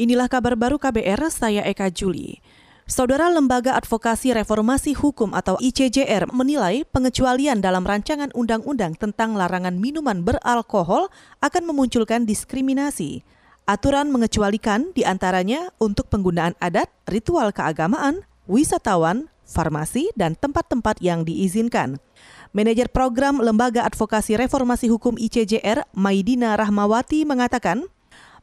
Inilah kabar baru KBR, saya Eka Juli. Saudara Lembaga Advokasi Reformasi Hukum atau ICJR menilai pengecualian dalam rancangan undang-undang tentang larangan minuman beralkohol akan memunculkan diskriminasi. Aturan mengecualikan di antaranya untuk penggunaan adat, ritual keagamaan, wisatawan, farmasi, dan tempat-tempat yang diizinkan. Manajer Program Lembaga Advokasi Reformasi Hukum ICJR, Maidina Rahmawati, mengatakan,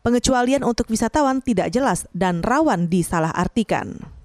pengecualian untuk wisatawan tidak jelas dan rawan disalahartikan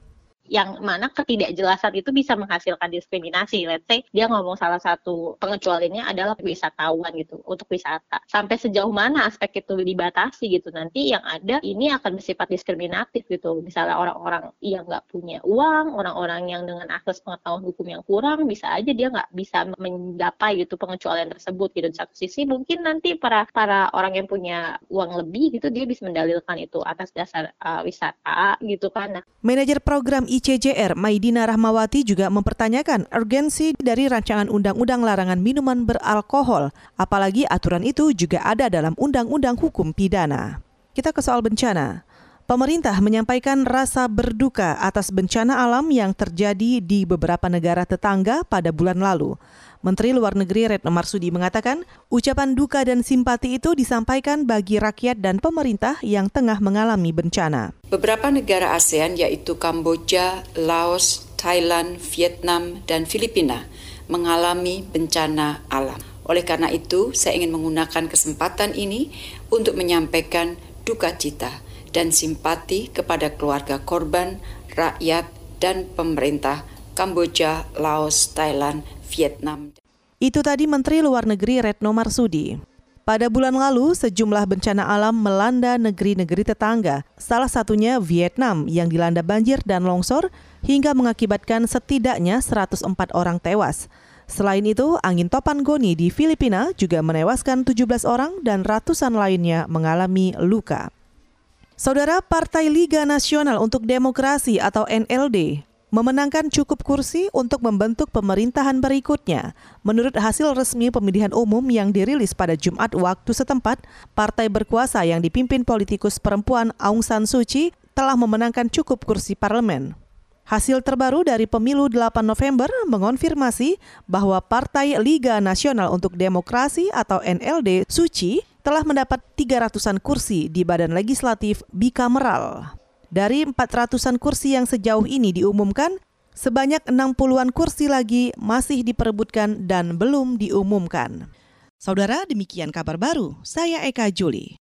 yang mana ketidakjelasan itu bisa menghasilkan diskriminasi. Let's say dia ngomong salah satu pengecualiannya adalah wisatawan gitu untuk wisata. Sampai sejauh mana aspek itu dibatasi gitu. Nanti yang ada ini akan bersifat diskriminatif gitu. Misalnya orang-orang yang nggak punya uang, orang-orang yang dengan akses pengetahuan hukum yang kurang, bisa aja dia nggak bisa mencapai gitu pengecualian tersebut gitu. Di satu sisi mungkin nanti para para orang yang punya uang lebih gitu dia bisa mendalilkan itu atas dasar uh, wisata gitu kan. Nah, Manajer program ICJR Maidina Rahmawati juga mempertanyakan urgensi dari rancangan undang-undang larangan minuman beralkohol, apalagi aturan itu juga ada dalam undang-undang hukum pidana. Kita ke soal bencana. Pemerintah menyampaikan rasa berduka atas bencana alam yang terjadi di beberapa negara tetangga pada bulan lalu. Menteri Luar Negeri Retno Marsudi mengatakan, ucapan duka dan simpati itu disampaikan bagi rakyat dan pemerintah yang tengah mengalami bencana. Beberapa negara ASEAN yaitu Kamboja, Laos, Thailand, Vietnam, dan Filipina mengalami bencana alam. Oleh karena itu, saya ingin menggunakan kesempatan ini untuk menyampaikan duka cita dan simpati kepada keluarga korban, rakyat, dan pemerintah Kamboja, Laos, Thailand, Vietnam. Itu tadi Menteri Luar Negeri Retno Marsudi. Pada bulan lalu, sejumlah bencana alam melanda negeri-negeri tetangga, salah satunya Vietnam yang dilanda banjir dan longsor hingga mengakibatkan setidaknya 104 orang tewas. Selain itu, angin topan Goni di Filipina juga menewaskan 17 orang dan ratusan lainnya mengalami luka. Saudara Partai Liga Nasional untuk Demokrasi atau NLD memenangkan cukup kursi untuk membentuk pemerintahan berikutnya. Menurut hasil resmi pemilihan umum yang dirilis pada Jumat waktu setempat, partai berkuasa yang dipimpin politikus perempuan Aung San Suu Kyi telah memenangkan cukup kursi parlemen. Hasil terbaru dari pemilu 8 November mengonfirmasi bahwa Partai Liga Nasional untuk Demokrasi atau NLD Suci telah mendapat 300-an kursi di badan legislatif bikameral. Dari 400-an kursi yang sejauh ini diumumkan, sebanyak 60-an kursi lagi masih diperebutkan dan belum diumumkan. Saudara, demikian kabar baru. Saya Eka Juli.